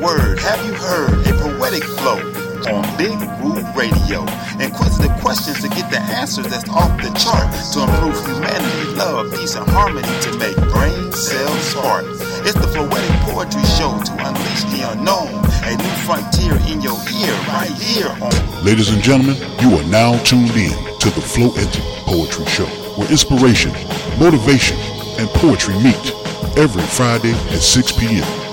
word. Have you heard a poetic flow on Big Woo Radio? Inquisitive questions to get the answers that's off the chart to improve humanity, love, peace, and harmony to make brain cells spark. It's the Floetic Poetry Show to unleash the unknown, a new frontier in your ear, right here on. Ladies and gentlemen, you are now tuned in to the Floetic Poetry Show, where inspiration, motivation, and poetry meet every Friday at 6 p.m.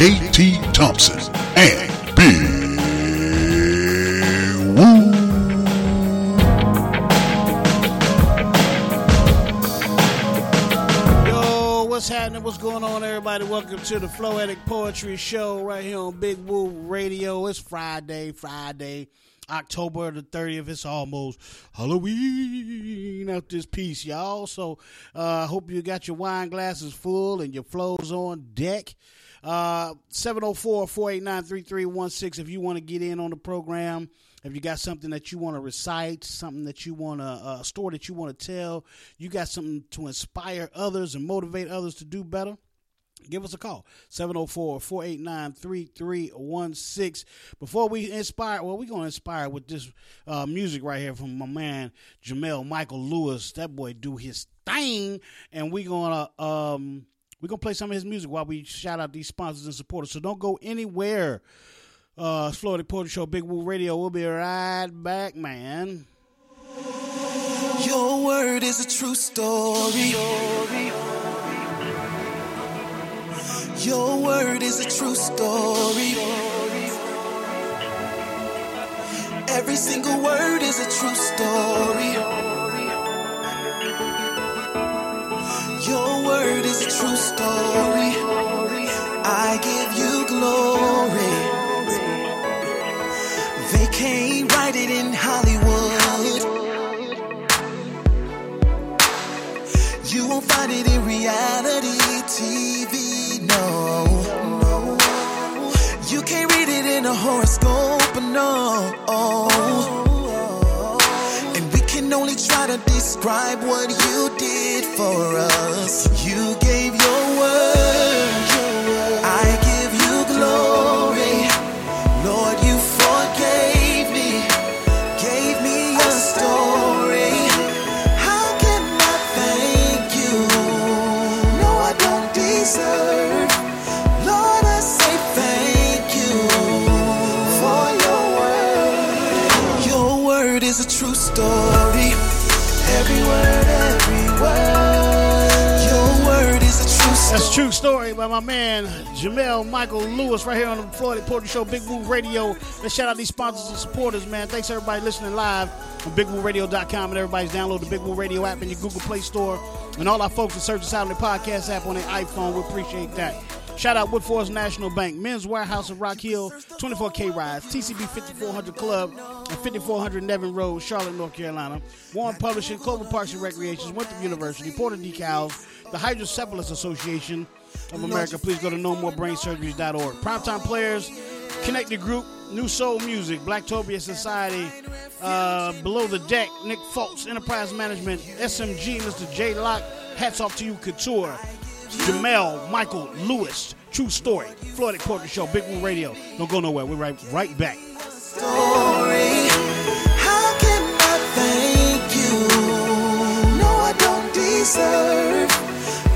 JT Thompson, and Big Woo. Yo, what's happening? What's going on, everybody? Welcome to the Floetic Poetry Show right here on Big Woo Radio. It's Friday, Friday, October the 30th. It's almost Halloween out this piece, y'all. So uh, I hope you got your wine glasses full and your flows on deck. Uh, 704-489-3316 if you want to get in on the program. If you got something that you want to recite, something that you want to, uh, a story that you want to tell, you got something to inspire others and motivate others to do better, give us a call 704-489-3316 before we inspire well we're going to inspire with this uh, music right here from my man jamel michael lewis that boy do his thing and we're going to um, we're going to play some of his music while we shout out these sponsors and supporters so don't go anywhere uh, Floetic Poetry Show, Big Woo Radio. We'll be right back, man. Your word is a true story. Your word is a true story. Every single word is a true story. Is a true story. I give you glory. They can't write it in Hollywood. You won't find it in reality TV, no. You can't read it in a horoscope, no. Can only try to describe what you did for us. You gave your word. I give you glory. Lord, you forgave me, gave me a story. How can I thank you? No, I don't deserve. Lord, I say thank you for your word. Your word is a true story. Every word, every word. Your word is a true story. That's a true story by my man Jamel Michael Lewis right here on the Floetic Poetry Show, Big Woo Radio. Let's shout out these sponsors and supporters, man. Thanks everybody listening live on BigWooRadio.com and everybody's download the Big Woo Radio app in your Google Play Store. And all our folks that search us out on the podcast app on their iPhone, we appreciate that. Shout out Woodforest National Bank, Men's Wearhouse of Rock Hill, 24K Rides, TCB 5400 Club, and 5400 Nevin Road, Charlotte, North Carolina. Warren Publishing, Clover Parks and Recreations, Winthrop University, Porter Decals, the Hydrocephalus Association of America. Please go to nomorebrainsurgeries.org. Primetime Players, Connected Group, New Soul Music, Blacktopia Society, uh, Below the Deck, Nick Fultz, Enterprise Management, SMG, Mr. J Lock, Hats Off to You Couture, Jamel, Michael, Lewis, True Story, Floetic Poetry Show, Big Woo Radio. Don't go nowhere. We're right, right back. story. How can I thank you? No, I don't deserve.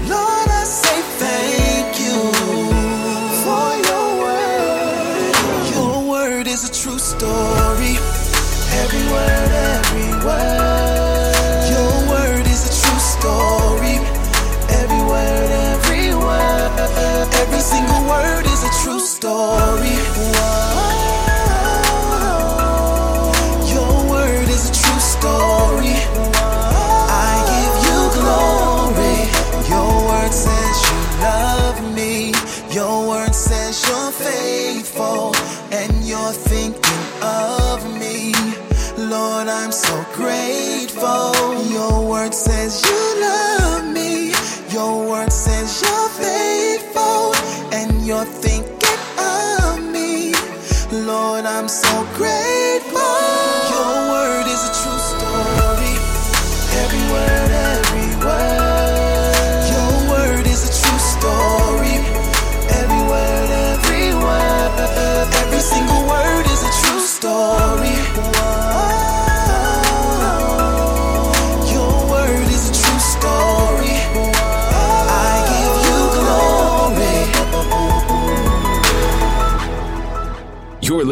Lord, I say thank you for your word. Your word is a true story. Every word, every word. single word is a true story. Whoa, your word is a true story. I give you glory. Your word says you love me. Your word says you're faithful, and you're thinking of me. Lord, I'm so grateful. Your word says you. Thinking of me. Lord, I'm so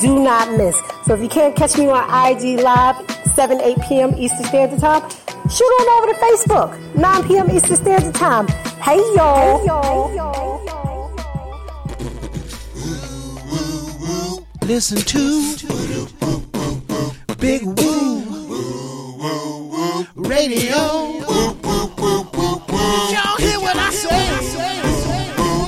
Do not miss. So if you can't catch me on IG Live, 7, 8 p.m. Eastern Standard Time, shoot on over to Facebook, 9 p.m. Eastern Standard Time. Hey y'all. Hey y'all. Listen to Big Woo Radio. Y'all hear what I say?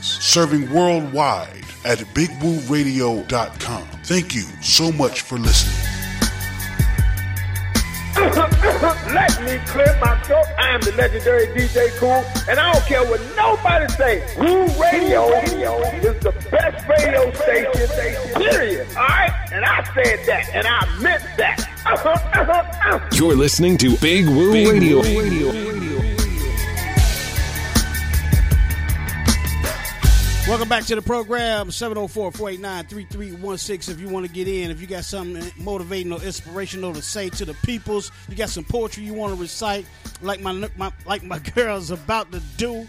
serving worldwide at bigwooradio.com. Thank you so much for listening. Let me clear my throat. I am the legendary DJ Cool, and I don't care what nobody say. Woo Radio is the best radio station, period. All right? And I said that, and I meant that. Uh-huh, uh-huh, uh-huh. You're listening to Big Woo Radio. Welcome back to the program, 704-489-3316. If you want to get in, if you got something motivating or inspirational to say to the peoples, you got some poetry you want to recite, like my, my like my girl's about to do,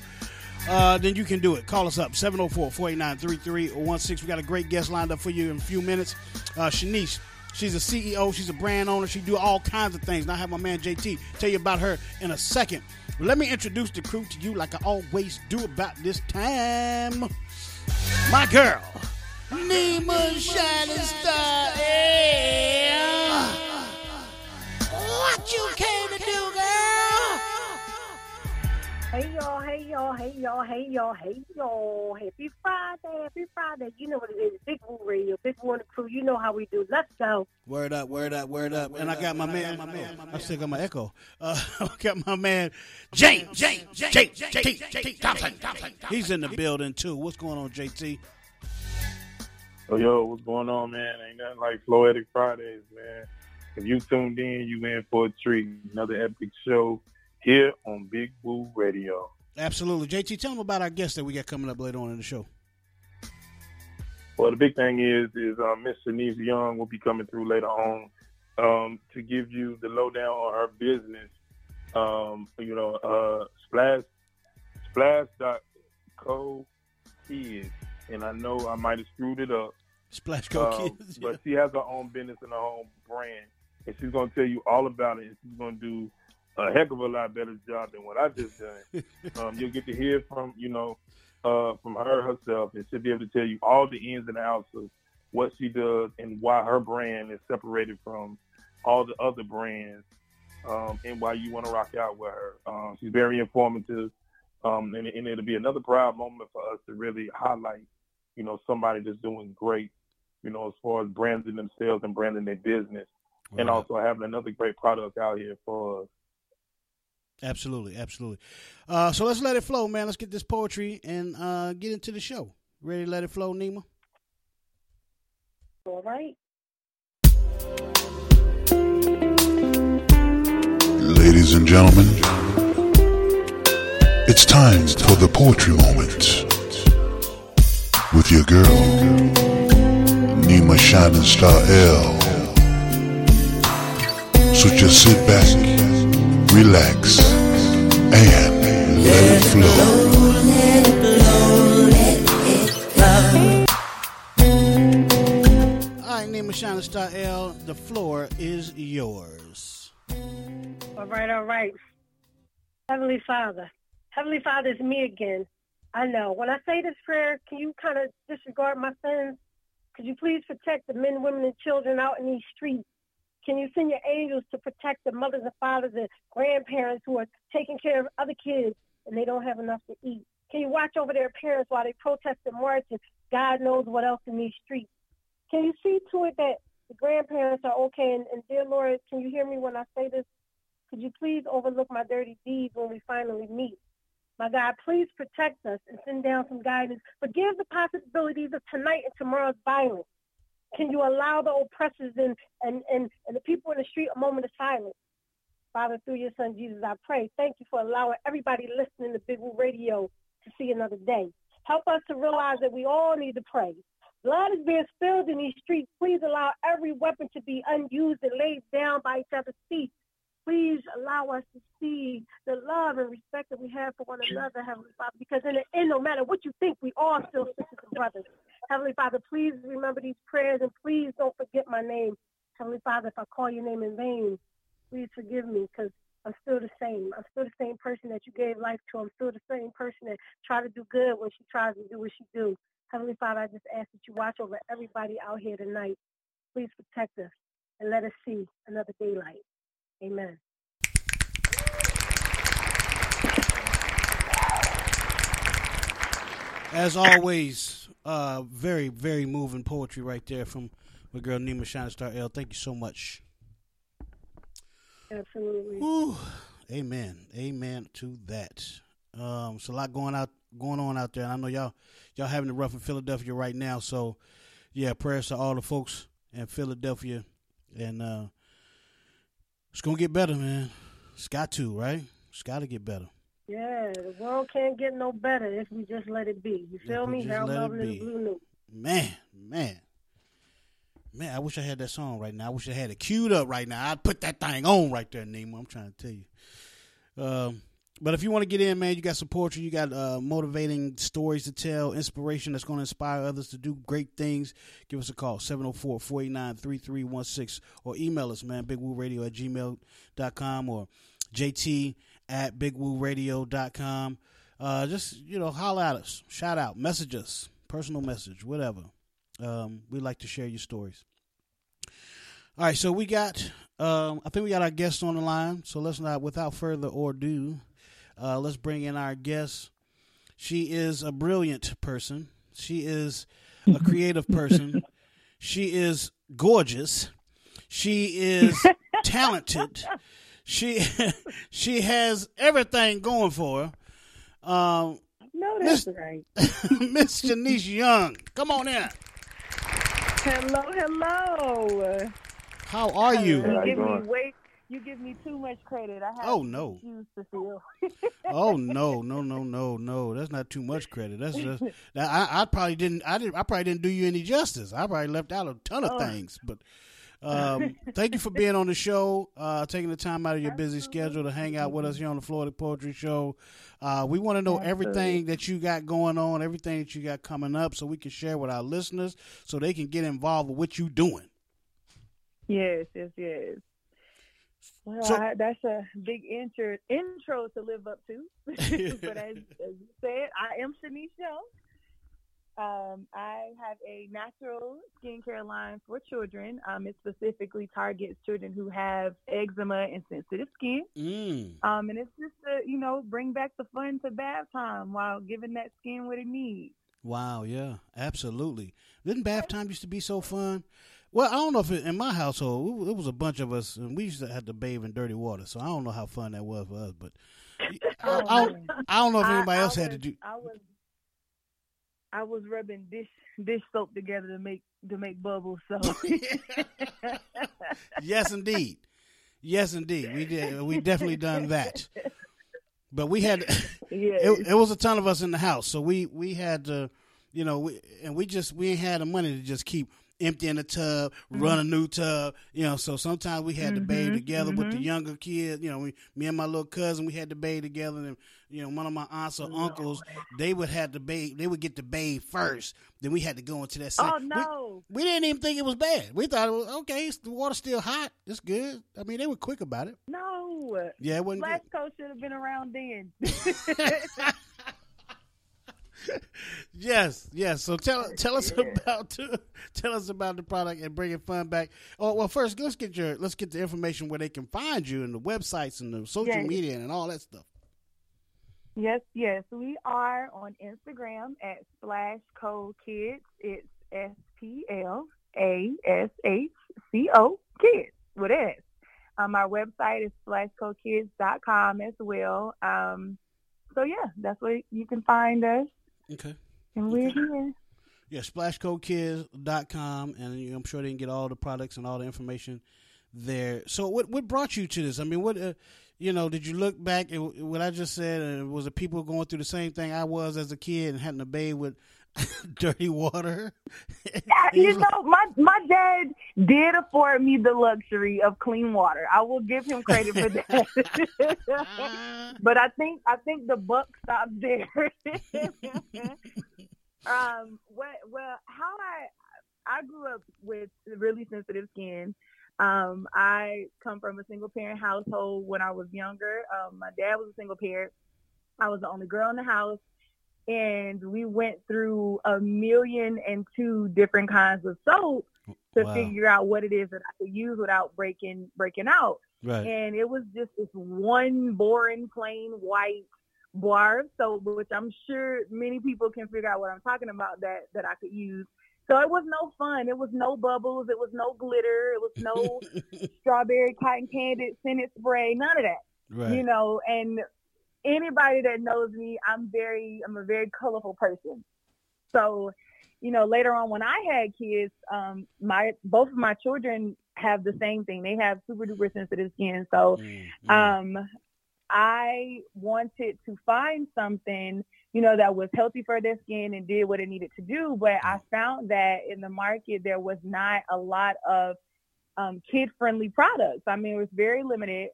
uh, then you can do it. Call us up, 704-489-3316. We got a great guest lined up for you in a few minutes. Uh, Shenice, she's a CEO, she's a brand owner, she do all kinds of things. Now I have my man JT tell you about her in a second. But let me introduce the crew to you like I always do about this time. My girl, Nima Shining Star. Yeah. What you came to do, girl? Hey y'all, hey y'all, hey y'all, hey y'all, hey y'all. Happy Friday, happy Friday. You know what it is. Big Woo Radio, Big Woo and the crew. You know how we do. Let's go. Word up, word up, word up. And I got my man, I still got my echo. Uh, I got my man, James, James, James, JT Thompson. He's in the building too. What's going on, JT? Oh, yo, what's going on, man? Ain't nothing like Floetic Fridays, man. If you tuned in, you in for a treat. Another epic show here on Big Woo Radio. Absolutely. JT, tell them about our guest that we got coming up later on in the show. Well, the big thing is, is uh, Miss Shenice Young will be coming through later on um, to give you the lowdown on her business. Um, you know, uh, Splash, Splash.co kids. And I know I might have screwed it up. Splash Co Um, Kids. But she has her own business and her own brand, and she's going to tell you all about it. And she's going to do a heck of a lot better job than what I just done. um, you'll get to hear from you know uh, from her herself, and she'll be able to tell you all the ins and outs of what she does and why her brand is separated from all the other brands, um, and why you want to rock out with her. Um, she's very informative, um, and, and it'll be another proud moment for us to really highlight, you know, somebody that's doing great, you know, as far as branding themselves and branding their business, and also having another great product out here for us. Absolutely, absolutely. Uh, so let's let it flow, man. Let's get this poetry and uh, get into the show. Ready to let it flow, Nima? All right. Ladies and gentlemen, it's time for the poetry moment. with your girl, Nima Shining Star L. So just sit back, relax, and let it flow. All right, Nima Shining Star L, the floor is yours. All right, all right. Heavenly Father. Heavenly Father, it's me again. I know. When I say this prayer, can you kind of disregard my sins? Could you please protect the men, women, and children out in these streets? Can you send your angels to protect the mothers and fathers and grandparents who are taking care of other kids and they don't have enough to eat? Can you watch over their parents while they protest and march and God knows what else in these streets? Can you see to it that the grandparents are okay? And, and dear Lord, can you hear me when I say this? Could you please overlook my dirty deeds when we finally meet? My God, please protect us and send down some guidance. Forgive the possibilities of tonight and tomorrow's violence. Can you allow the oppressors and, and, and, and the people in the street a moment of silence? Father, through your son Jesus, I pray. Thank you for allowing everybody listening to Big Woo Radio to see another day. Help us to realize that we all need to pray. Blood is being spilled in these streets. Please allow every weapon to be unused and laid down by each other's feet. Please allow us to see the love and respect that we have for one another, Heavenly Father, because in the end, no matter what you think, we all still sisters and brothers. Heavenly Father, please remember these prayers and please don't forget my name. Heavenly Father, if I call your name in vain, please forgive me because I'm still the same. I'm still the same person that you gave life to. I'm still the same person that try to do good when she tries to do what she do. Heavenly Father, I just ask that you watch over everybody out here tonight. Please protect us and let us see another daylight. Amen. As always, uh, very, very moving poetry right there from my girl Nima Shining Star L. Thank you so much. Absolutely. Whew. Amen. Amen to that. Um, it's a lot going out going on out there. And I know y'all y'all having it rough in Philadelphia right now. So yeah, prayers to all the folks in Philadelphia. And uh it's gonna get better, man. It's got to, right? It's gotta get better. Yeah, the world can't get no better if we just let it be. You feel me? Harold Melvin and be. the Blue Note. Man, man. Man, I wish I had that song right now. I wish I had it queued up right now. I'd put that thing on right there, Nemo. I'm trying to tell you. Um, but if you want to get in, man, you got some poetry, you got uh, motivating stories to tell, inspiration that's going to inspire others to do great things. Give us a call, 704 489 3316, or email us, man, bigwooradio at gmail.com or jt at bigwooradio.com. Uh, just, you know, holler at us, shout out, message us, personal message, whatever. Um, we like to share your stories. All right, so we got, um, I think we got our guests on the line. So let's not, without further ado, uh, let's bring in our guest. She is a brilliant person. She is a creative person. She is gorgeous. She is talented. She she has everything going for her. Um, No, that's Miss- right. Miss Janice Young, come on in. Hello, hello. How are you? How You you give me doing? way. You give me too much credit. I have Oh, no. to fill. Oh no, no, no, no, no! That's not too much credit. That's just that I, I probably didn't. I didn't. I probably didn't do you any justice. I probably left out a ton of Oh. things. But um, thank you for being on the show, uh, taking the time out of your busy schedule to hang out with us here on the Floetic Poetry Show. Uh, we want to know everything that you got going on, everything that you got coming up, so we can share with our listeners, so they can get involved with what you're doing. yes, yes, yes. Well, So- I, that's a big intro intro to live up to. but as, as you said, I am Shenice Young. Um, I have a natural skincare line for children. Um, it specifically targets children who have eczema and sensitive skin. Mm. Um, and it's just to, you know, bring back the fun to bath time while giving that skin what it needs. Wow, yeah, absolutely. Didn't bath time used to be so fun? Well, I don't know if it, in my household it was a bunch of us, and we used to have to bathe in dirty water. So I don't know how fun that was for us, but I, I, don't, I don't know if anybody I else had to do. I was I was rubbing dish dish soap together to make to make bubbles. So Yes, indeed. Yes, indeed. We did. We definitely done that. But we had yeah, it, it was a ton of us in the house, so we we had to you know, we, and we just we ain't had the money to just keep emptying the tub, run a new tub, you know. So sometimes we had to bathe Mhm, together with the mhm. younger kids. You know, we, me and my little cousin, we had to bathe together, and you know, one of my aunts or uncles, they would have to bathe. They would get to bathe first. Then we had to go into that. Oh same- we- no. we didn't even think it was bad. We thought it was okay. The water's still hot. It's good. I mean, they were quick about it. No. Yeah, it wasn't Splash should have been around then. Yes, yes. So tell tell us about tell us about the product and bringing fun back. Oh well, first let's get your let's get the information where they can find you and the websites and the social Yes. media and all that stuff. Yes, yes. We are on Instagram at Splash Co Kids. It's S P L A S H C O Kids with S. Um, our website is splashcokids.com as well. Um, so yeah, that's where you can find us, Okay. and we're here. Yeah, splashcokids.com and I'm sure they can get all the products and all the information there. So what what brought you to this? I mean, what uh, you know, did you look back at what I just said and was it people going through the same thing I was as a kid and having to bathe with dirty water? You know, my my dad did afford me the luxury of clean water. I will give him credit for that. but I think I think the buck stopped there. um, what well, how I I grew up with really sensitive skin. Um, I come from a single parent household when I was younger. Um, my dad was a single parent. I was the only girl in the house and we went through a million and two different kinds of soap to Wow. figure out what it is that I could use without breaking breaking out. Right. And it was just this one boring, plain white bar of soap, which I'm sure many people can figure out what I'm talking about that that I could use. So it was no fun. It was no bubbles. It was no glitter. It was no strawberry cotton candy scented spray. None of that Right. you know and anybody that knows me i'm very i'm a very colorful person. So you know later on when i had kids um my both of my children have the same thing. They have super duper sensitive skin. So Mm, um i wanted to find something you know that was healthy for their skin and did what it needed to do. But i found that in the market there was not a lot of um, kid friendly products. I mean it was very limited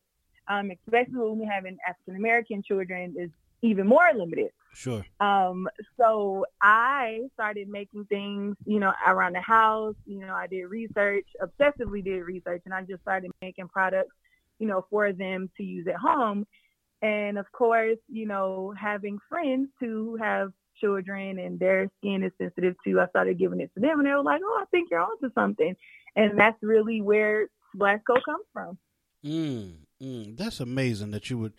um, especially when we having African American children, is even more limited. Sure. Um, so I started making things, you know, around the house. You know, I did research, obsessively did research, and I just started making products, you know, for them to use at home. And of course, you know, having friends who have children and their skin is sensitive too, I started giving it to them, and they were like, "Oh, I think you're onto something," and that's really where Splash Co comes from. Mm, mm, that's amazing that you would.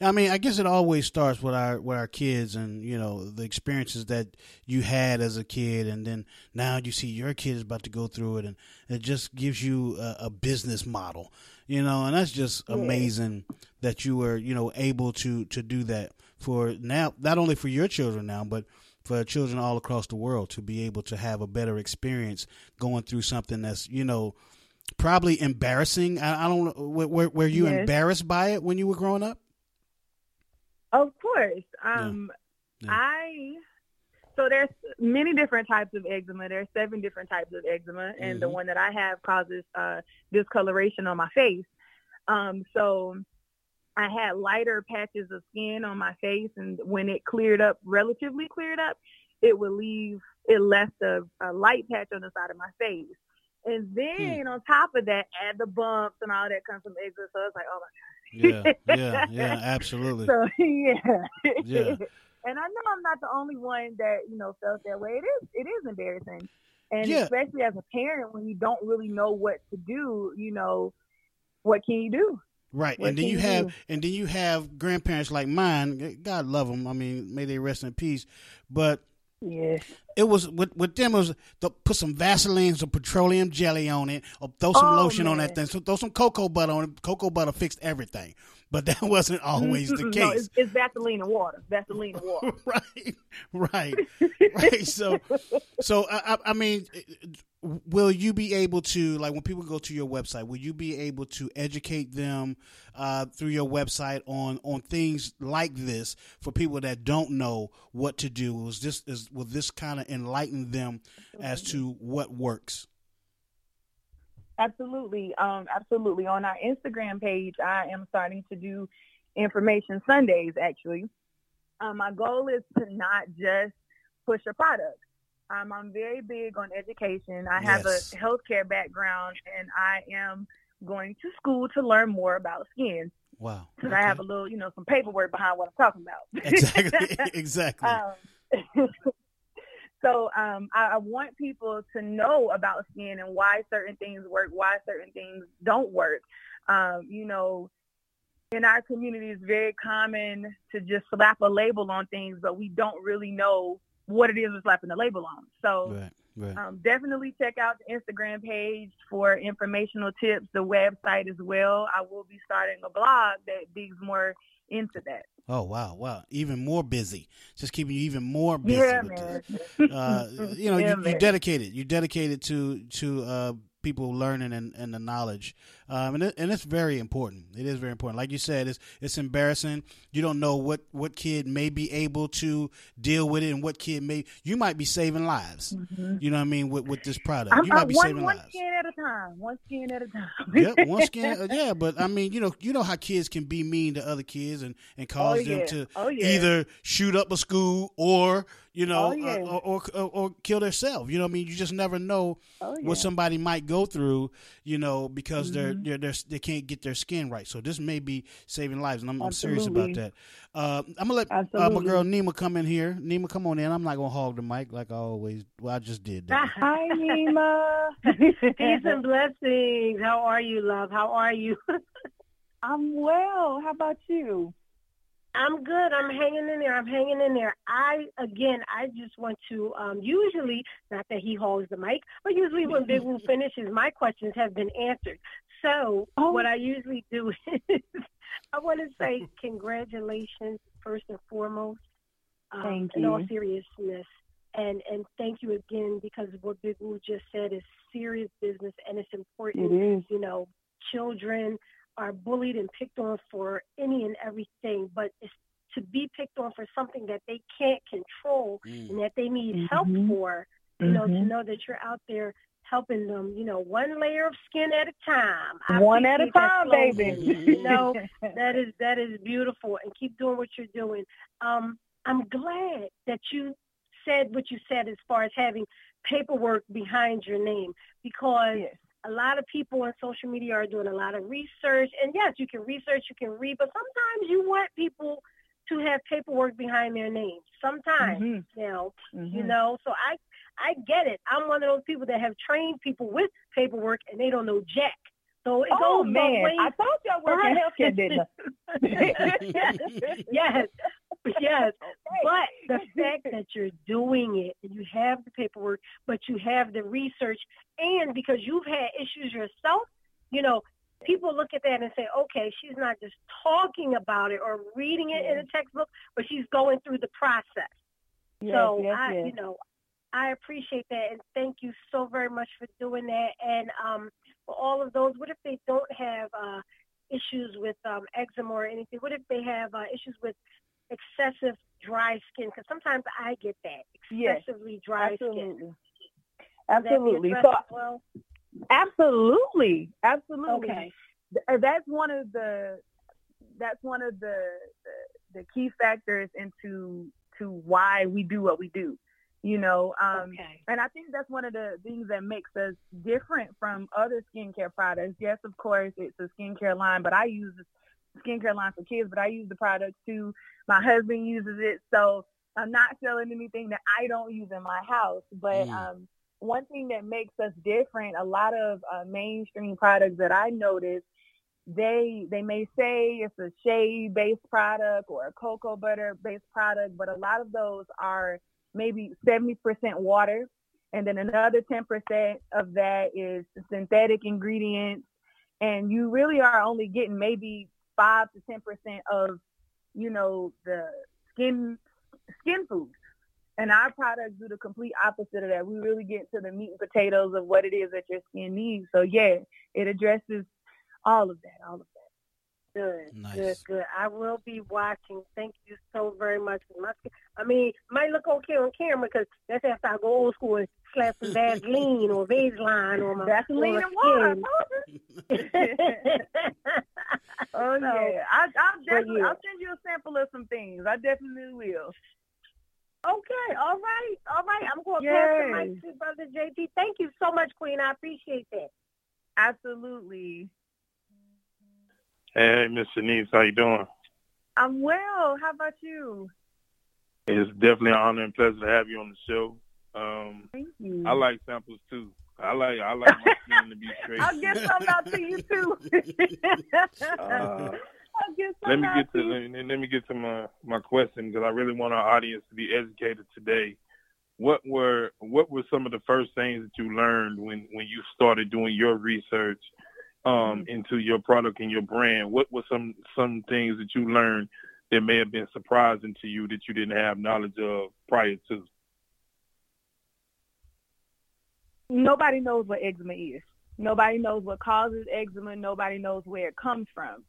I mean, I guess it always starts with our with our kids and you know the experiences that you had as a kid, and then now you see your kid is about to go through it, and it just gives you a, a business model, you know, and that's just Yeah. amazing that you were you know able to to do that for now, not only for your children now, but for children all across the world to be able to have a better experience going through something that's you know probably embarrassing. I, I don't know. Were, were, you Yes. embarrassed by it when you were growing up? Of course. Um, Yeah. I so there's many different types of eczema. There's seven different types of eczema, and the Mhm. one that I have causes uh, discoloration on my face. Um, so I had lighter patches of skin on my face, and when it cleared up, relatively cleared up, it would leave it left a, a light patch on the side of my face. And hmm. then on top of that, add the bumps and all that comes from eczema. So it's like, oh my Yeah, yeah, yeah, absolutely. so yeah. Yeah. And I know I'm not the only one that, you know, felt that way. It is it is embarrassing. And Yeah. especially as a parent when you don't really know what to do, you know, what can you do? Right, What and then you you have do? and then you have grandparents like mine. God love them. I mean, may they rest in peace. But Yeah. it was with with them it was to put some Vaseline, some petroleum jelly on it, or throw some Oh, lotion on that thing. So throw some cocoa butter on it. Cocoa butter fixed everything, but that wasn't always the case. No, it's, it's Vaseline and water. Vaseline and water. right, right, right. So, so I, I, mean, will you be able to like when people go to your website will you be able to educate them uh, through your website on on things like this for people that don't know what to do was this is will this kind of enlighten them as to what works Absolutely. Um, absolutely. On our Instagram page, I am starting to do information Sundays, actually. Um, my goal is to not just push a product. Um, I'm very big on education. I have Yes. a healthcare background, and I am going to school to learn more about skin. wow Because I have a little, you know, some paperwork behind what I'm talking about. exactly exactly Um, so um, I, I want people to know about skin and why certain things work, why certain things don't work. Um, you know, in our community, it's very common to just slap a label on things, but we don't really know what it is we're slapping the label on. So right right um, definitely check out the Instagram page for informational tips, the website as well. I will be starting a blog that digs more into that. Oh wow wow even more busy just keeping you even more busy Yeah, with man. uh, you know, Yeah, you, you're dedicated. You're dedicated to to uh, people learning and, and the knowledge, um, and it, and it's very important. It is very important. Like you said, it's it's embarrassing. You don't know what what kid may be able to deal with it, and what kid may you might be saving lives. You know what I mean with with this product. I'm, you might I'm be one, saving one lives. skin at a time. One skin at a time. yep, one skin. uh, yeah, but I mean, you know, you know how kids can be mean to other kids and and cause them yeah. to Oh, yeah. either shoot up a school or you know Oh, yeah. uh, or, or or kill themselves. You know, what I mean, you just never know Oh, yeah. what somebody might go through. You know, because Mm-hmm. they're they're they can't get their skin right. So this may be saving lives, and I'm, I'm serious about that. Uh, I'm gonna let uh, my girl Nima come in here. Nima, come on in. I'm not gonna hog the mic like I always. Well, I just did that. Hi, Nima. Peace and blessings. How are you, love? How are you? I'm well. How about you? I'm good. I'm hanging in there. I'm hanging in there. I again, I just want to um, usually, not that he holds the mic, but usually when Big Woo finishes, my questions have been answered. So Oh. what I usually do is I want to say congratulations first and foremost. Um, Thank In all seriousness, and and thank you again because what Big Woo just said is serious business and it's important. is. you know, children are bullied and picked on for any and everything, but it's to be picked on for something that they can't control Mm. and that they need help Mhm. for, you know, to Mhm. know that you're out there helping them, you know, one layer of skin at a time. I One at a time, baby. You know, that is that is beautiful and keep doing what you're doing. Um, I'm glad that you said what you said as far as having paperwork behind your name because Yes. a lot of people on social media are doing a lot of research and yes you can research you can read but sometimes you want people to have paperwork behind their names sometimes Mhm. now you Mhm. know so i i get it. I'm one of those people that have trained people with paperwork and they don't know jack. So it Oh goes man, ways. I thought y'all worked in healthcare, didn't yes, yes. But the fact that you're doing it and you have the paperwork, but you have the research, and because you've had issues yourself, you know, people look at that and say, okay, she's not just talking about it or reading it in a textbook, but she's going through the process. Yes, so yes, I, yes. you know, I appreciate that and thank you so very much for doing that. And um, for all of those, what if they don't have uh, issues with um, eczema or anything? What if they have uh, issues with excessive dry skin? Because sometimes I get that Yes, excessively dry skin. Absolutely. Would Absolutely. So well? absolutely, absolutely. Okay. Uh, That's one of the that's one of the, the the key factors into to why we do what we do. You know, um, Okay. and I think that's one of the things that makes us different from other skincare products. Yes, of course, it's a skincare line, but I use skincare line for kids, but I use the product too. My husband uses it, so I'm not selling anything that I don't use in my house. But Mm. um, one thing that makes us different, a lot of uh, mainstream products that I notice, they they may say it's a shea based product or a cocoa butter based product, but a lot of those are maybe 70% water, and then another 10% of that is synthetic ingredients, and you really are only getting maybe five to 10% of you know the skin skin foods. And our products do the complete opposite of that. We really get to the meat and potatoes of what it is that your skin needs. So yeah, it addresses all of that, all of that. Good, Nice. good, good. I will be watching. Thank you so very much. My, I mean, might look okay on camera because that's after I go old school and slap some Vaseline or Vaseline on my Vaseline on and water. Oh So, yeah, I, I'll definitely yeah. I'll send you a sample of some things. I definitely will. Okay, all right, all right. I'm going to pass the Yay. mic to Brother JT. Thank you so much, Queen. I appreciate that. Absolutely. Hey, Miss Shenice, how you doing? I'm well. How about you? It's definitely an honor and pleasure to have you on the show. Um, Thank you. I like samples too. I like I like my skin to be straight. I'll get some out to you too. Uh, I'll get some let me get to to let me, let me get to my my question because I really want our audience to be educated today. What were what were some of the first things that you learned when when you started doing your research um, into your product and your brand? What were some some things that you learned that may have been surprising to you that you didn't have knowledge of prior to? Nobody knows what eczema is. Nobody knows what causes eczema. Nobody knows where it comes from.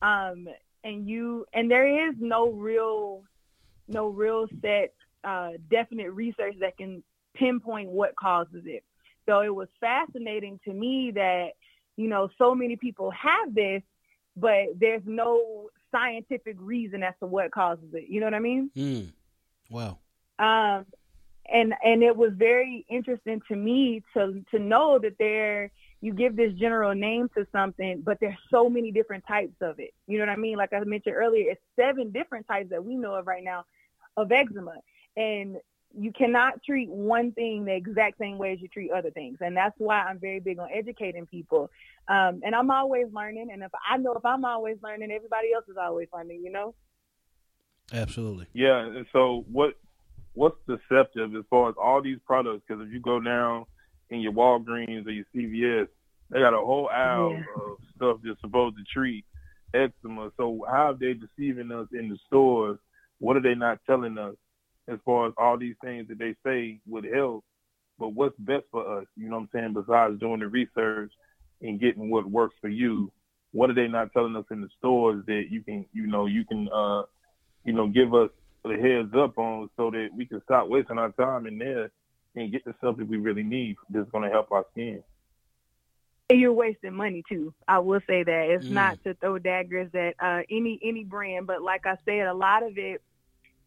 Um, and you and there is no real no real set uh, definite research that can pinpoint what causes it. So it was fascinating to me that you know so many people have this, but there's no scientific reason as to what causes it. You know what I mean? Mm. Wow. um, and and it was very interesting to me to to know that there you give this general name to something, but there's so many different types of it. You know what I mean? Like I mentioned earlier, it's seven different types that we know of right now of eczema, and you cannot treat one thing the exact same way as you treat other things, and that's why I'm very big on educating people. Um, and I'm always learning, and if I know if I'm always learning, everybody else is always learning. You know? Absolutely. Yeah, and so what what's deceptive as far as all these products? Because if you go down in your Walgreens or your CVS, they got a whole aisle Yeah. of stuff that's supposed to treat eczema. So how are they deceiving us in the stores? What are they not telling us as far as all these things that they say would help? But what's best for us? You know what I'm saying? Besides doing the research and getting what works for you, what are they not telling us in the stores that you can, you know, you can, uh, you know, give us the heads up on so that we can stop wasting our time in there and get the stuff that we really need that's going to help our skin. And you're wasting money too. I will say that it's Mm. not to throw daggers at uh, any any brand, but like I said, a lot of it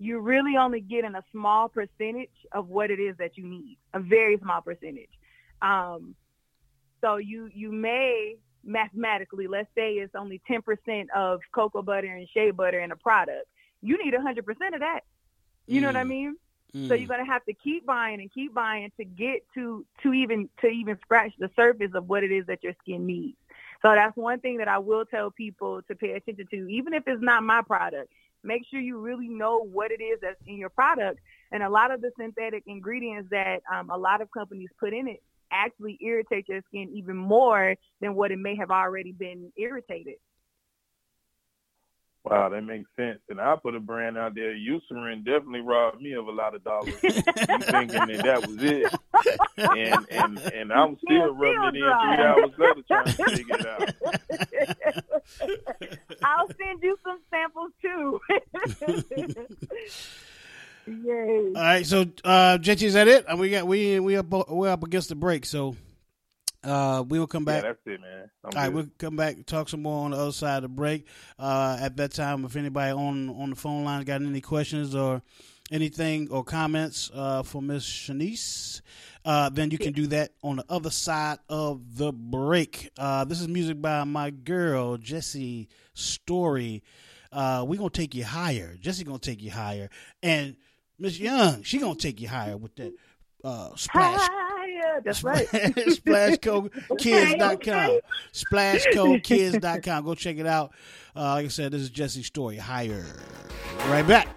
you're really only getting a small percentage of what it is that you need, a very small percentage. Um, so you you may mathematically, let's say it's only 10% of cocoa butter and shea butter in a product. You need 100% of that. You know what I Mm. mean? So Mm. you're gonna have to keep buying and keep buying to get to to even to even scratch the surface of what it is that your skin needs. So that's one thing that I will tell people to pay attention to, even if it's not my product. Make sure you really know what it is that's in your product. And a lot of the synthetic ingredients that um, a lot of companies put in it actually irritate your skin even more than what it may have already been irritated. Wow, that makes sense. And I put a brand out there. Eucerin definitely robbed me of a lot of dollars. you thinking that that was it, and and and I'm still Still rubbing it in dry. three hours later trying to figure it out. I'll send you some samples too. Yay. All right, so uh, JT, is that it? Uh, We got we we up we're up against the break, so uh, we will come Yeah, back. that's it, man. I'm All right, good. we'll come back talk some more on the other side of the break. Uh, at that time, if anybody on on the phone line got any questions or anything or comments uh, for Miss Shenice, uh, then you can do that on the other side of the break. Uh, this is music by my girl Jessie Story. Uh, we gonna take you higher. Jessie gonna take you higher, and Miss Young, she gonna take you higher with that uh, splash Higher. That's right. SplashCoKids.com. SplashCoKids.com. Go check it out. Uh, like I said, this is Jesse's story. Higher. Right back.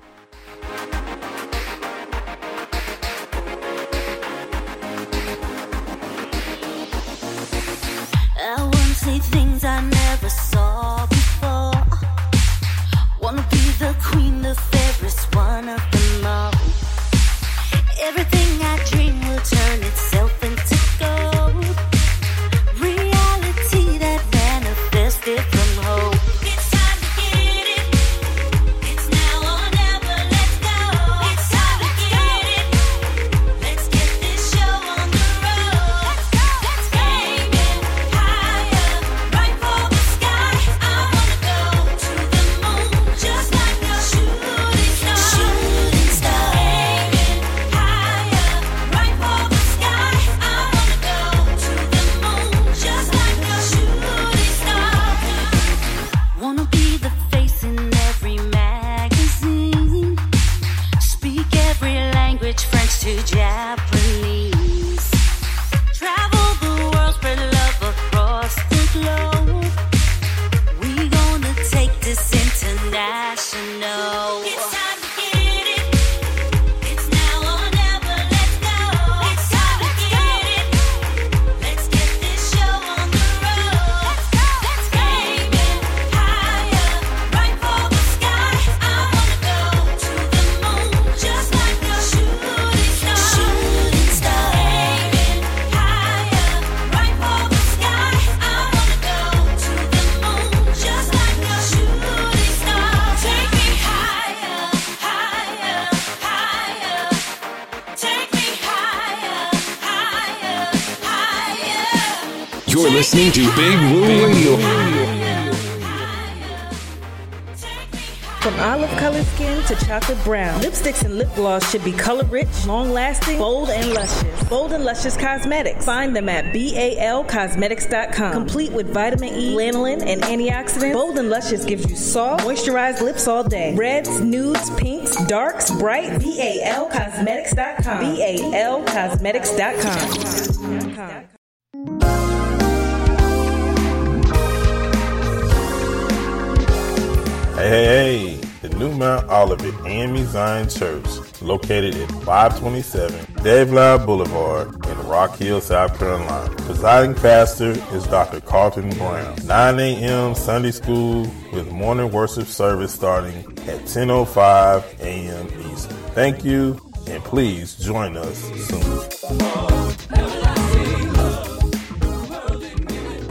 I wanna see things I never saw before. Wanna be the queen, the fairest one of them all. You're gloss should be color rich, long lasting, bold, and luscious. Bold and Luscious Cosmetics. Find them at balcosmetics.com. Complete with vitamin E, lanolin, and antioxidants, Bold and Luscious gives you soft, moisturized lips all day. Reds, nudes, pinks, darks, bright. balcosmetics.com. balcosmetics.com. Olivet AME Zion Church, located at 527 Dave Devlin Boulevard in Rock Hill, South Carolina. Presiding pastor is Dr. Carlton Brown. 9 a.m. Sunday school with morning worship service starting at 10.05 a.m. Eastern. Thank you, and please join us soon.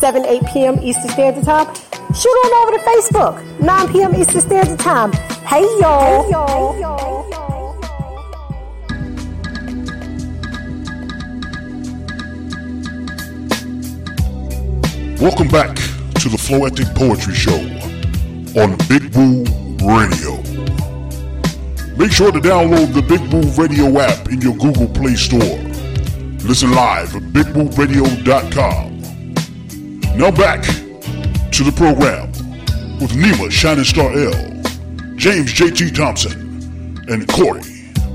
7, 8 p.m. Eastern Standard Time, shoot on over to Facebook, 9 p.m. Eastern Standard Time. Hey y'all. Hey y'all. Hey, y'all. Welcome back to the Floetic Poetry Show on Big Woo Radio. Make sure to download the Big Woo Radio app in your Google Play Store. Listen live at bigwooradio.com. Now back to the program with Nima Shining Star L, James JT Thompson, and Corey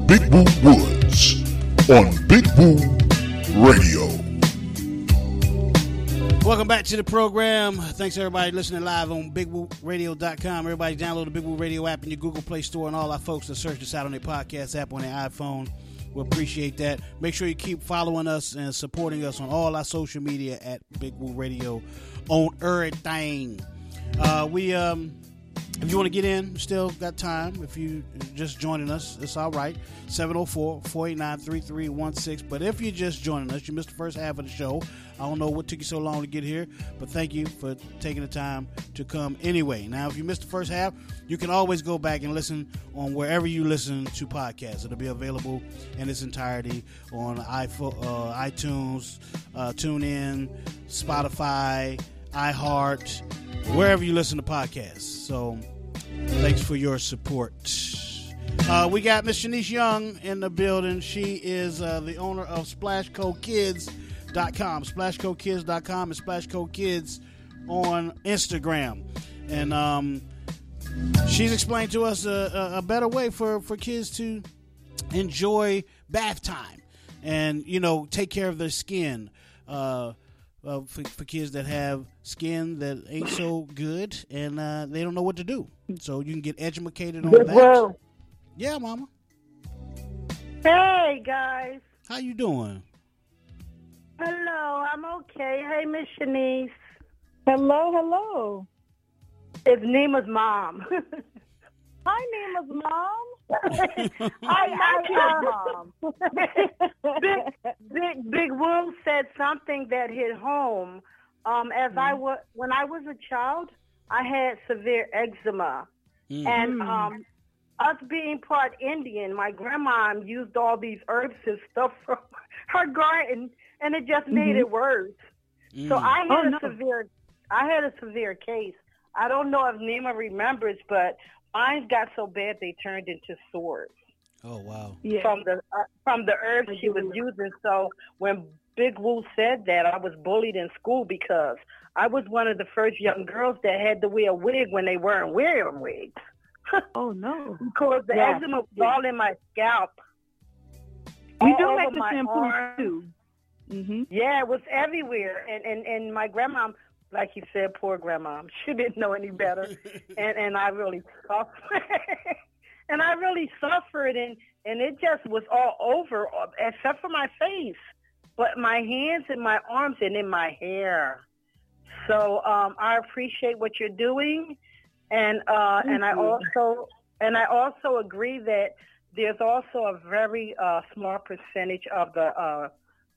Big Woo Woods on Big Woo Radio. Welcome back to the program. Thanks everybody listening live on BigWooRadio.com. Everybody download the Big Woo Radio app in your Google Play Store, and all our folks that search us out on their podcast app on their iPhone. We appreciate that. Make sure you keep following us and supporting us on all our social media at Big Woo Radio on everything. Uh, we um, if you want to get in, still got time. If you just joining us, it's all right. 704-489-3316. But if you're just joining us, you missed the first half of the show. I don't know what took you so long to get here, but thank you for taking the time to come anyway. Now, if you missed the first half, you can always go back and listen on wherever you listen to podcasts. It'll be available in its entirety on iPhone, uh, iTunes, uh, TuneIn, Spotify, iHeart, wherever you listen to podcasts. So, thanks for your support. Uh, we got Miss Shenice Young in the building. She is uh, the owner of SplashCoKids.com. SplashCoKids.com and SplashCoKids on Instagram. And um, she's explained to us a, a, a better way for, for kids to enjoy bath time and, you know, take care of their skin. Uh, uh, for, for kids that have skin that ain't so good and uh, they don't know what to do. So you can get educated on that. Yeah, mama. Hey guys. How you doing? Hello, I'm okay. Hey, Miss Shenice. Hello, hello. It's Nima's mom. Hi, Nima's mom. Hi, hi, mom. Big, Big, Big Woo said something that hit home. Um, as I was when I was a child, I had severe eczema, Mm. and um, us being part Indian, my grandma used all these herbs and stuff from her garden, and it just made Mhm. it worse. So Mm. I had Oh, a no. severe, I had a severe case. I don't know if Nima remembers, but mine got so bad they turned into swords. Oh wow. from the uh, from the herbs she was using. So when Big Woo said that, I was bullied in school because I was one of the first young girls that had to wear a wig when they weren't wearing wigs. oh no! Because the Yes. eczema was all in my scalp. We do over like the shampoo arm. too. Mm-hmm. Yeah, it was everywhere, and and and my grandma, like you said, poor grandma, she didn't know any better, and and I really suffered, and I really suffered, and and it just was all over, except for my face, but my hands and my arms and in my hair. So um, I appreciate what you're doing, and uh, and I also and I also agree that there's also a very uh, small percentage of the uh,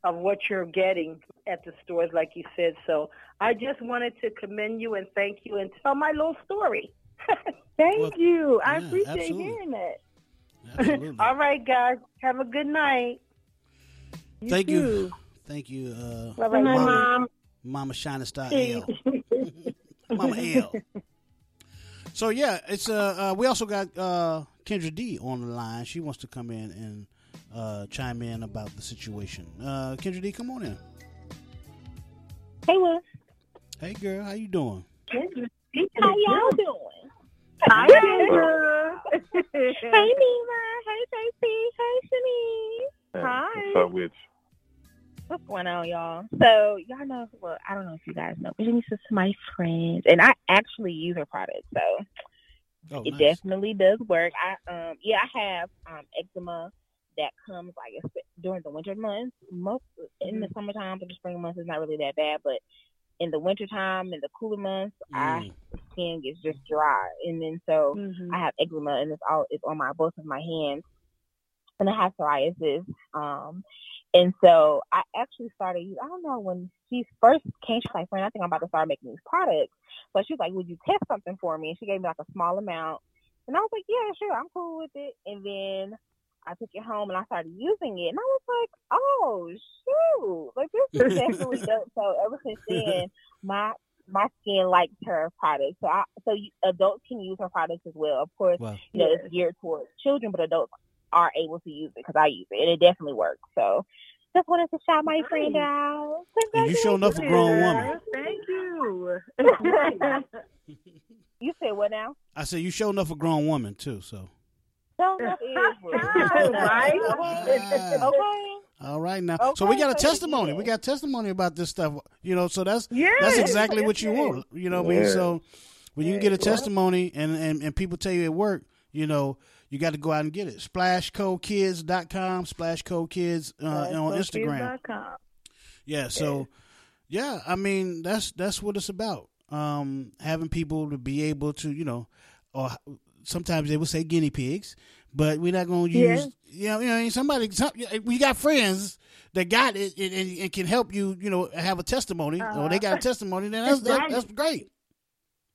of what you're getting at the stores, like you said. So I just wanted to commend you and thank you and tell my little story. Thank you. I appreciate absolutely. hearing that. All right, guys. Have a good night. Thank you. Thank you, uh, Mama, Mom. Mama Shining Star L. Mama L. So yeah, it's uh, uh we also got uh Kendra D on the line. She wants to come in and uh chime in about the situation. Uh Kendra D, come on in. Hey, Will. Hey girl, how you doing? Kendra. How y'all doing? Hi, Kendra. hey, Nima. Hey, JC. Hey, Shenice. Hi. What's up with What's going on, y'all? So y'all know, well, I don't know if you guys know, but Janice is my friend, and I actually use her product, so Oh, it nice. definitely does work. I um, yeah, I have um eczema that comes like during the winter months. Most in the mm-hmm. summertime or the spring months is not really that bad, but in the wintertime and the cooler months, I mm. skin gets just dry, and then so mm-hmm. I have eczema, and it's all it's on my both of my hands, and I have psoriasis. Um, and so I actually started. I don't know when she first came. She's like, "Friend, I think I'm about to start making these products." So she was like, "Would you test something for me?" And she gave me like a small amount, and I was like, "Yeah, sure, I'm cool with it." And then I took it home and I started using it, and I was like, "Oh shoot, like this is definitely dope." So ever since then, my my skin likes her products. So I, so you, adults can use her products as well. Of course, Wow. you know it's geared towards children, but adults are able to use it because I use it, and it definitely works. So just wanted to shout my friend out. And you showing up a grown woman. Thank you. you said what now? I said you showing up a grown woman too, so No, that is right. okay. all right now. so we got a testimony. We got testimony about this stuff. You know, so that's Yeah. that's exactly what you want. You know what I mean? So when you can get a testimony and, and, and people tell you it worked, you know, you got to go out and get it. Splashcokids.com, splashcokids uh, on Instagram. Instagram. Yeah, so yeah, I mean that's that's what it's about. Um, having people to be able to, you know, or sometimes they will say guinea pigs, but we're not going to Yeah. use, you know, you know, somebody. Some, we got friends that got it and, and, and can help you, you know, have a testimony, or they got a uh-huh. testimony. Then that's that, that's great.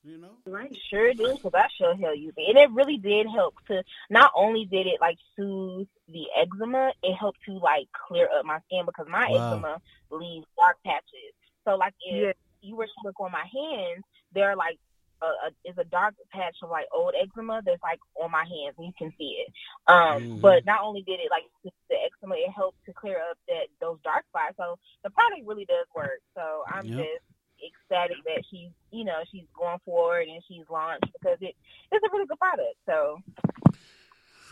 You know? Right. Sure did, because I sure hell used it. And it really did help to, not only did it like soothe the eczema, it helped to like clear up my skin because my Wow. eczema leaves dark patches. So like if Yeah. you were to look on my hands, there are like a, a, is a dark patch of like old eczema that's like on my hands and you can see it. Um, Mhm. but not only did it like the eczema, it helped to clear up that those dark spots. So the product really does work. So I'm Yep. just ecstatic that she's you know she's going forward and she's launched because it it's a really good product. So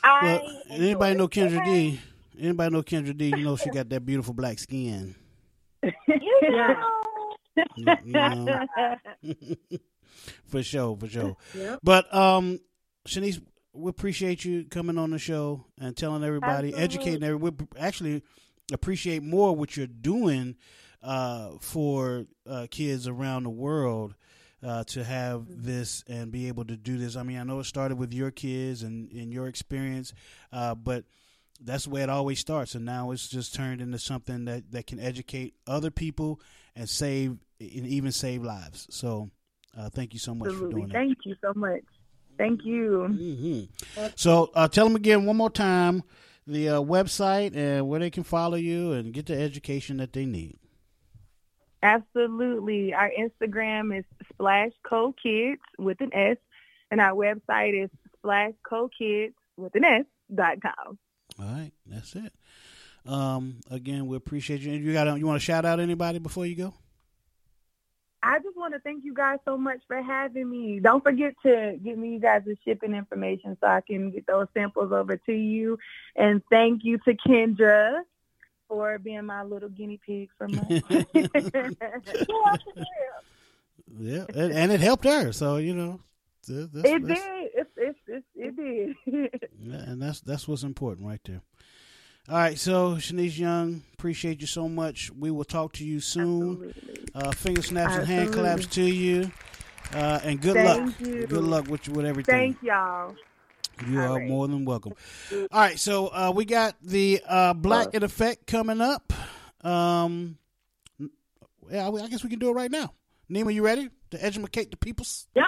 I Well, anybody know Kendra D? Anybody know Kendra D? You know she got that beautiful black skin. yeah. You know? for sure, for sure. Yep. But um, Shenice, we appreciate you coming on the show and telling everybody, educating everybody. We actually appreciate more what you're doing uh, for uh, kids around the world. Uh, to have this and be able to do this. I mean, I know it started with your kids and, and your experience, uh, but that's the way it always starts. And now it's just turned into something that, that can educate other people and save and even save lives. So uh, thank you so much for Absolutely. doing that. Thank you so much. Thank you. hmm So uh, tell them again one more time the uh, website and where they can follow you and get the education that they need. Absolutely. Our Instagram is Splash Co Kids with an S, and our website is splashcokids with an S dot com. All right, that's it. Um, again, we appreciate you. And You got you want to shout out anybody before you go? I just want to thank you guys so much for having me. Don't forget to give me you guys the shipping information so I can get those samples over to you. And thank you to Kendra for being my little guinea pig for months. Yeah, and, and it helped her. So you know, that's, it did. It's, it's, it's, it did. And that's that's what's important right there. All right, so Shenice Young, appreciate you so much. We will talk to you soon. Uh, finger snaps and hand claps to you. Uh, and good Thank luck. you. Good luck with with everything. Thank y'all. You All are right. more than welcome. All right, so uh, we got the uh, Black in Effect coming up. Um, yeah, I I guess we can do it right now. Nima, you ready to educate the peoples? Yep.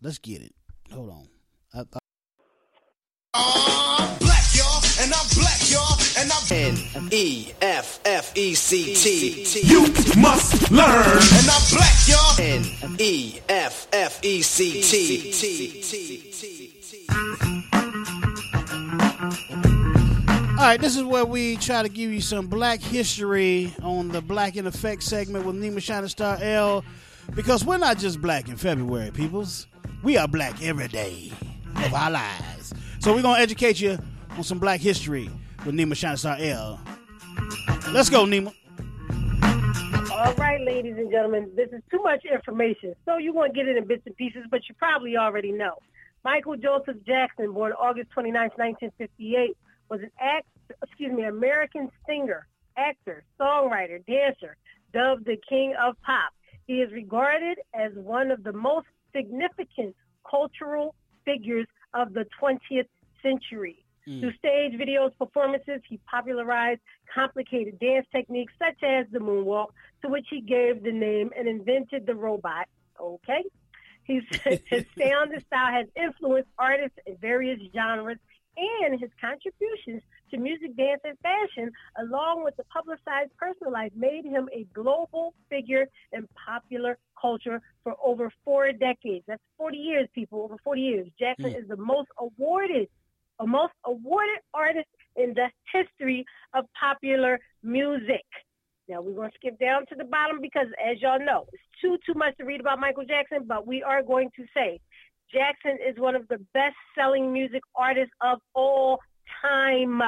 Let's get it. Hold on. I, I, I'm N E F F E C T. You must learn, and I'm black, y'all. N E F F E C All right, this is where we try to give you some black history on the Black in Effect segment with Nima Shining Star L. Because we're not just black in February, peoples. We are black every day of our lives. So we're going to educate you on some black history with Nima L. Let's go, Nima. All right, ladies and gentlemen, this is too much information, so you won't get it in bits and pieces, but you probably already know. Michael Joseph Jackson, born August 29, 1958, was an act, excuse me, American singer, actor, songwriter, dancer, dubbed the King of Pop. He is regarded as one of the most significant cultural figures of the 20th century. Through stage videos, performances, he popularized complicated dance techniques such as the moonwalk, to which he gave the name and invented the robot. Okay. He's, his sound and style has influenced artists in various genres, and his contributions to music, dance, and fashion, along with the publicized personal life, made him a global figure in popular culture for over four decades. That's 40 years, people, over 40 years. Jackson Mm. is the most awarded most awarded artist in the history of popular music. Now we're going to skip down to the bottom because, as y'all know, it's too too much to read about Michael Jackson. But we are going to say Jackson is one of the best-selling music artists of all time.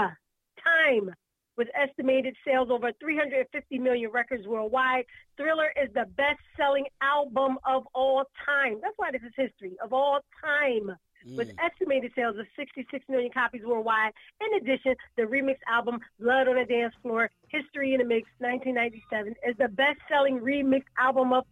Time. With estimated sales over 350 million records worldwide, Thriller is the best-selling album of all time. That's why this is history of all time with estimated sales of 66 million copies worldwide. In addition, the remix album Blood on the Dance Floor, History in a Mix, 1997, is the best-selling remix album of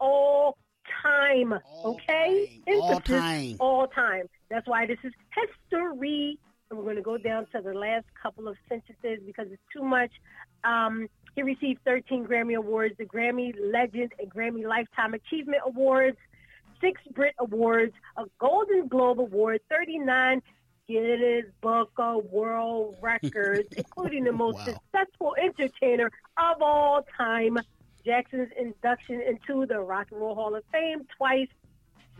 all time. okay? All time. All time. That's why this is history. And we're going to go down to the last couple of sentences because it's too much. Um, he received 13 Grammy Awards, the Grammy Legend and Grammy Lifetime Achievement Awards, six Brit Awards, a Golden Globe Award, 39 Guinness Book of World Records, including the most successful entertainer of all time. Jackson's induction into the Rock and Roll Hall of Fame twice.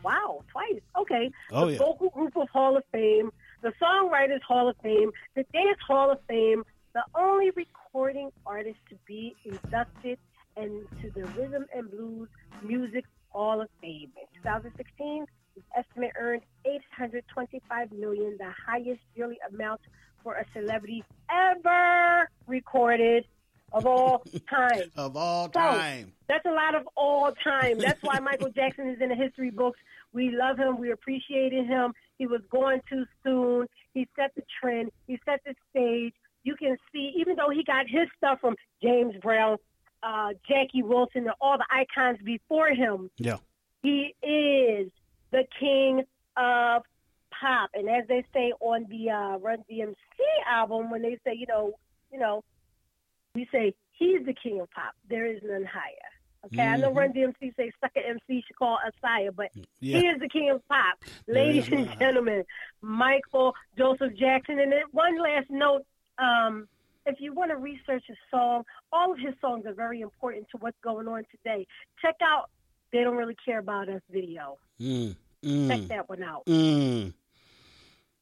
Wow, twice. Okay. Oh, the yeah. Vocal Group of Hall of Fame, the Songwriters Hall of Fame, the Dance Hall of Fame, the only recording artist to be inducted into the Rhythm and Blues Music Hall of Fame. In 2016, his estimate earned 825 million, the highest yearly amount for a celebrity ever recorded of all time. Of all So, time. that's a lot of all time. That's why Michael Jackson is in the history books. We love him. We appreciated him. He was going too soon. He set the trend. He set the stage. You can see, even though he got his stuff from James Brown, uh, Jackie Wilson, and all the icons before him, Yeah. he is the king of pop. And as they say on the uh, Run DMC album, when they say, you know, you know, we say he's the king of pop. There is none higher. Okay, I know Mhm. Run DMC say second MC should call Asaya, but Yeah. he is the king of pop. Ladies and gentlemen, Michael Joseph Jackson. And then one last note, um, if you want to research his song, all of his songs are very important to what's going on today. Check out They Don't Really Care About Us video. Mm, Check mm, that one out. mm.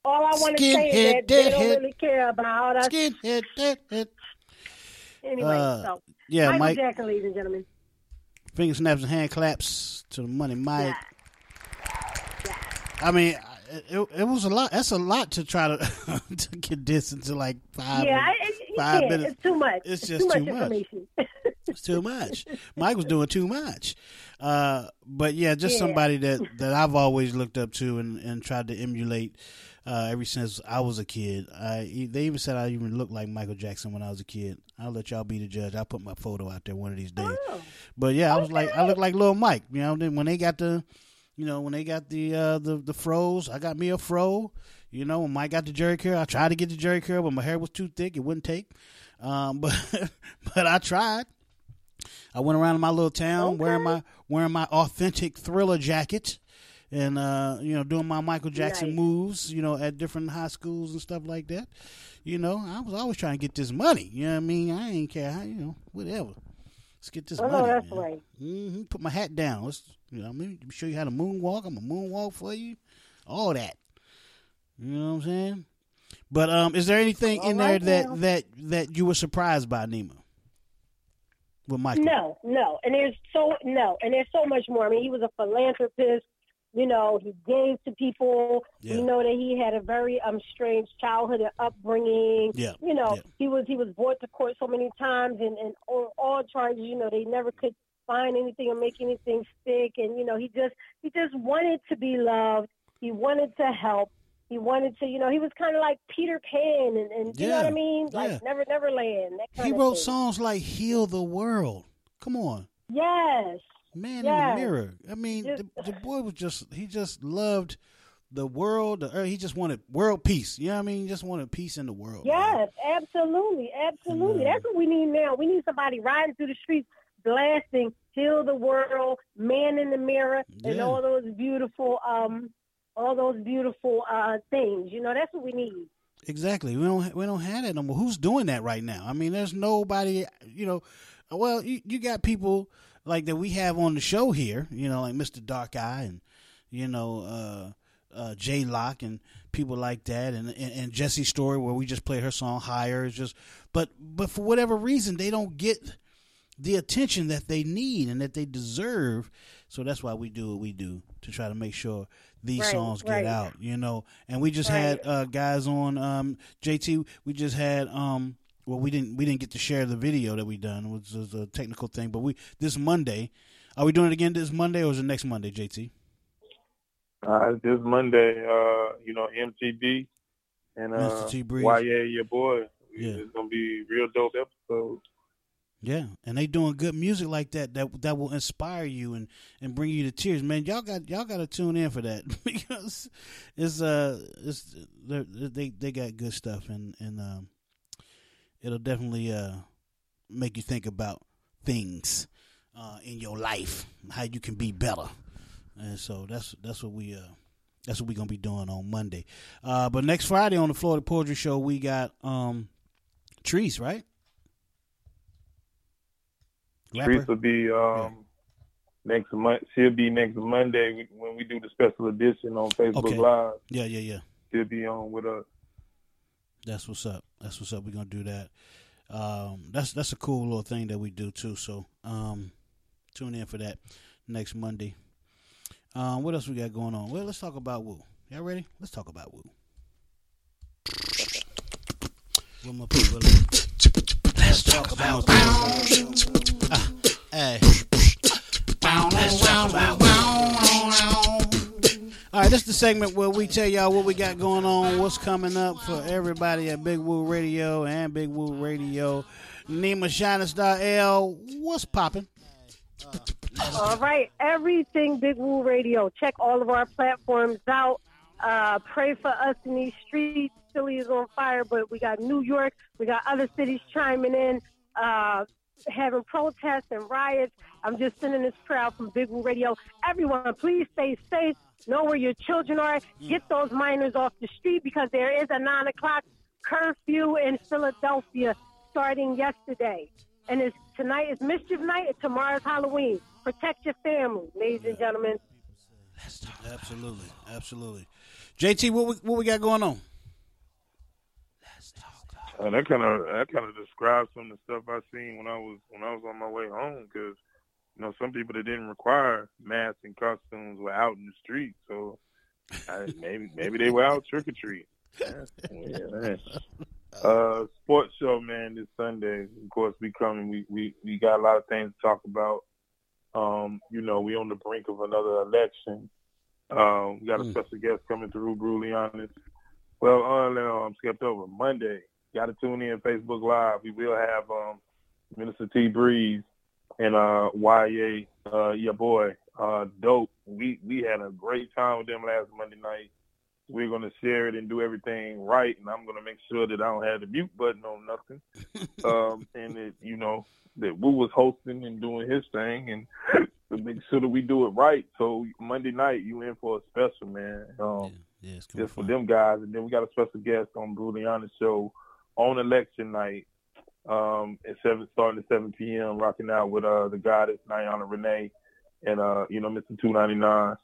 All I want to say is that they don't deadhead. really care about us. Skinhead, deadhead. Anyway, Uh, so yeah, Michael Mike. Jackson, ladies and gentlemen. Finger snaps and hand claps to the money, Mike. I mean, it, it, it was a lot. That's a lot to try to to condense into like five, yeah, I, I, you five can't. minutes. It's too much. It's too just much too much. information. It's too much. Mike was doing too much. Uh, but yeah, just Yeah. somebody that, that I've always looked up to and, and tried to emulate uh, ever since I was a kid. I they even said I even looked like Michael Jackson when I was a kid. I'll let y'all be the judge. I'll put my photo out there one of these days. Oh. But yeah, I was like I look like little Mike. You know, then when they got the, you know, when they got the uh, the the froze, I got me a fro. You know, when Mike got the Jheri curl, I tried to get the Jheri curl, but my hair was too thick; it wouldn't take. Um, but but I tried. I went around in my little town wearing my wearing my authentic thriller jacket and uh, you know, doing my Michael Jackson Nice. moves, you know, at different high schools and stuff like that. You know, I was always trying to get this money. You know what I mean? I ain't care how, you know, whatever. Let's get this Oh, money. that's man. right. hmm Put my hat down. Let's, you know, let me show you how to moonwalk. I'm a moonwalk for you. All that. You know what I'm saying? But um, is there anything in All there right, that now. that that you were surprised by, Nima? With Michael? No, no, and there's so no, and there's so much more. I mean, he was a philanthropist. You know, he gave to people. Yeah. We know that he had a very um strange childhood and upbringing. Yeah, You know, yeah. he was he was brought to court so many times, and and on all charges. You know, they never could find anything or make anything stick. And you know, he just he just wanted to be loved. He wanted to help. He wanted to, you know, he was kind of like Peter Pan, and, and you know what I mean, like yeah. Never Never Land. That kind He wrote songs like "Heal the World." Come on. Yes. Man yes. in the mirror. I mean, the, the boy was just he just loved the world. The earth. He just wanted world peace. You know what I mean? He just wanted peace in the world. Yes, absolutely, absolutely. That's what we need now. We need somebody riding through the streets, blasting "Heal the World," "Man in the Mirror," and all those beautiful, um, all those beautiful uh things. You know, that's what we need. Exactly. We don't we don't have that no more. Who's doing that right now? I mean, there's nobody. You know, well, you, you got people like that we have on the show here. You know, like Mr. Dark Eye and you know uh, uh, Lock and people like that, and, and and Jessie Story where we just play her song Higher. It's just, but but for whatever reason they don't get the attention that they need and that they deserve. So that's why we do what we do to try to make sure these Right, songs get right. out. You know, and we just Right. had uh, guys on um, JT. We just had um, well, we didn't we didn't get to share the video that we done, which was a technical thing. But we this Monday, are we doing it again this Monday or is it next Monday, JT? Uh, this Monday, uh, you know, MTB and uh, Mr. T Breeze. YA, your boy. Yeah. It's gonna be real dope episode. Yeah, and they doing good music like that that that will inspire you and, and bring you to tears, man. Y'all got y'all got to tune in for that because it's uh it's they they got good stuff and and um it'll definitely uh make you think about things uh in your life how you can be better, and so that's that's what we uh that's what we're gonna be doing on Monday. Uh, but next Friday on the Floetic Poetry Show we got um Trees, right? Trees will be um, next month. She'll be next Monday when we do the special edition on Facebook Okay. Live. Yeah, yeah, yeah. She'll be on with us. That's what's up. That's what's up. We're gonna do that. Um, that's that's a cool little thing that we do too. So um, tune in for that next Monday. Um, what else we got going on? Well, let's talk about Woo. Y'all ready? Let's talk about Woo. Where my people at? Let's talk about hey. Let's talk about All right, this is the segment where we tell y'all what we got going on, what's coming up for everybody at Big Woo Radio and Big Woo Radio. Nima Shining Star L, what's popping? All right, everything Big Woo Radio. Check all of our platforms out. Uh, pray for us in these streets. Philly is on fire, but we got New York, we got other cities chiming in, uh, having protests and riots. I'm just sending this out from Big Woo Radio. Everyone, please stay safe. Know where your children are. Get those minors off the street because there is a nine o'clock curfew in Philadelphia starting yesterday. And it's tonight is mischief night and tomorrow's Halloween. Protect your family, ladies and gentlemen. Absolutely, absolutely. JT, what we, what we got going on? Uh, that kind of that kind of describes some of the stuff I seen when I was when I was on my way home. Because you know some people that didn't require masks and costumes were out in the street, so I, maybe maybe they were out trick or treat. Yeah. Uh, sports show, man, this Sunday. Of course, we coming. We we we got a lot of things to talk about. Um, you know, we on the brink of another election. Um, we got a Mm. special guest coming through, Brulianis. Well, uh, no, I'm skipped over. Monday, got to tune in Facebook Live. We will have um, Minister T Breeze and uh, YA, uh, your boy, uh, dope. We we had a great time with them last Monday night. We're gonna share it and do everything right, and I'm gonna make sure that I don't have the mute button on nothing. um, and that you know that Woo was hosting and doing his thing, and to make sure that we do it right. So Monday night, you in for a special, man. Um, yeah, it's just for them guys, and then we got a special guest on Bruliana show on election night. Um, at seven, starting at 7 p.m., rocking out with uh the goddess Niana Renee and uh you know Mr. 299,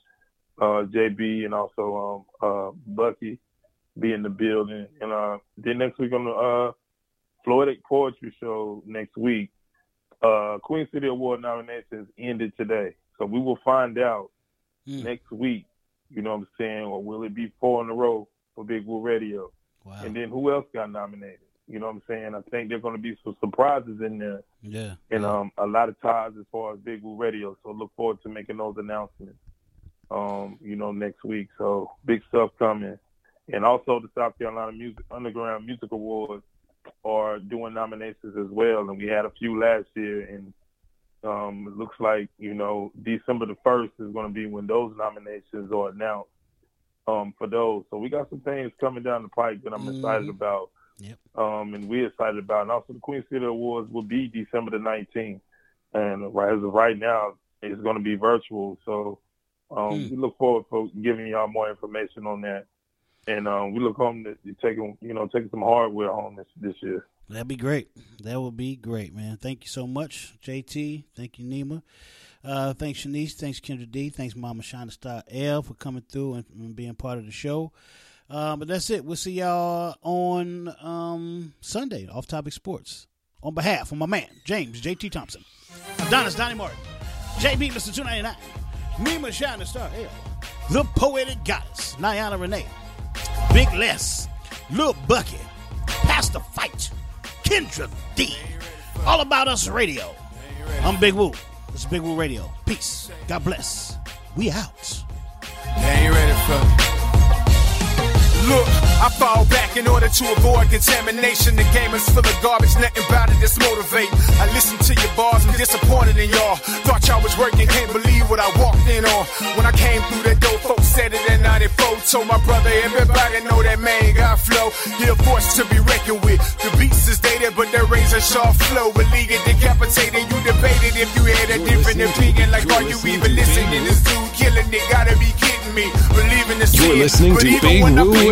uh JB, and also um uh Bucky be in the building. And uh then next week on the uh Floetic Poetry Show next week, uh Queen City Award nominations ended today, so we will find out next week. You know what I'm saying, or will it be four in a row for Big Woo Radio? Wow. And then who else got nominated? You know what I'm saying? I think there're going to be some surprises in there, Yeah. and um, a lot of ties as far as Big Woo Radio. So look forward to making those announcements. Um, you know, next week. So big stuff coming, and also the South Carolina Music Underground Music Awards are doing nominations as well, and we had a few last year, and um, it looks like you know December the first is going to be when those nominations are announced um, for those. So we got some things coming down the pike that I'm excited Mhm. about. Yep. Um, and we're excited about. And also the Queen City Awards will be December the 19th. And right as of right now, it's going to be virtual. So um, Hmm. we look forward for giving y'all more information on that. And um, we look home to to taking, you know, taking some hardware home this this year. That'd be great. That would be great, man. Thank you so much, JT. Thank you, Nima. Uh, thanks, Shenice. Thanks, Kendra D. Thanks, Mama Shina Star L for coming through and, and being part of the show. Uh, but that's it. We'll see y'all on um, Sunday, Off Topic Sports. On behalf of my man, James JT Thompson, Adonis Donnie Martin, JB Mr. 299, Nima Shina Star L, The Poetic Goddess, Niana Renee, Big Les, Lil Bucky, Pastor Fight, Kendra D. All About Us Radio. I'm Big Woo. This is Big Woo Radio. Peace. God bless. We out. Look, I fall back in order to avoid contamination. The game is full of garbage, nothing about it that's motivate. I listen to your bars, I'm disappointed in y'all. Thought y'all was working, can't believe what I walked in on. When I came through that door, folks said it in 94. Told my brother, everybody know that man got flow. He a force to be reckoned with. The beats is dated, but that razor sharp flow. Illegal decapitated, you debated if you had a different opinion. Like, are you even listening? This dude killing it, gotta be kidding me. Believing the You're listening but to even Big when I Woo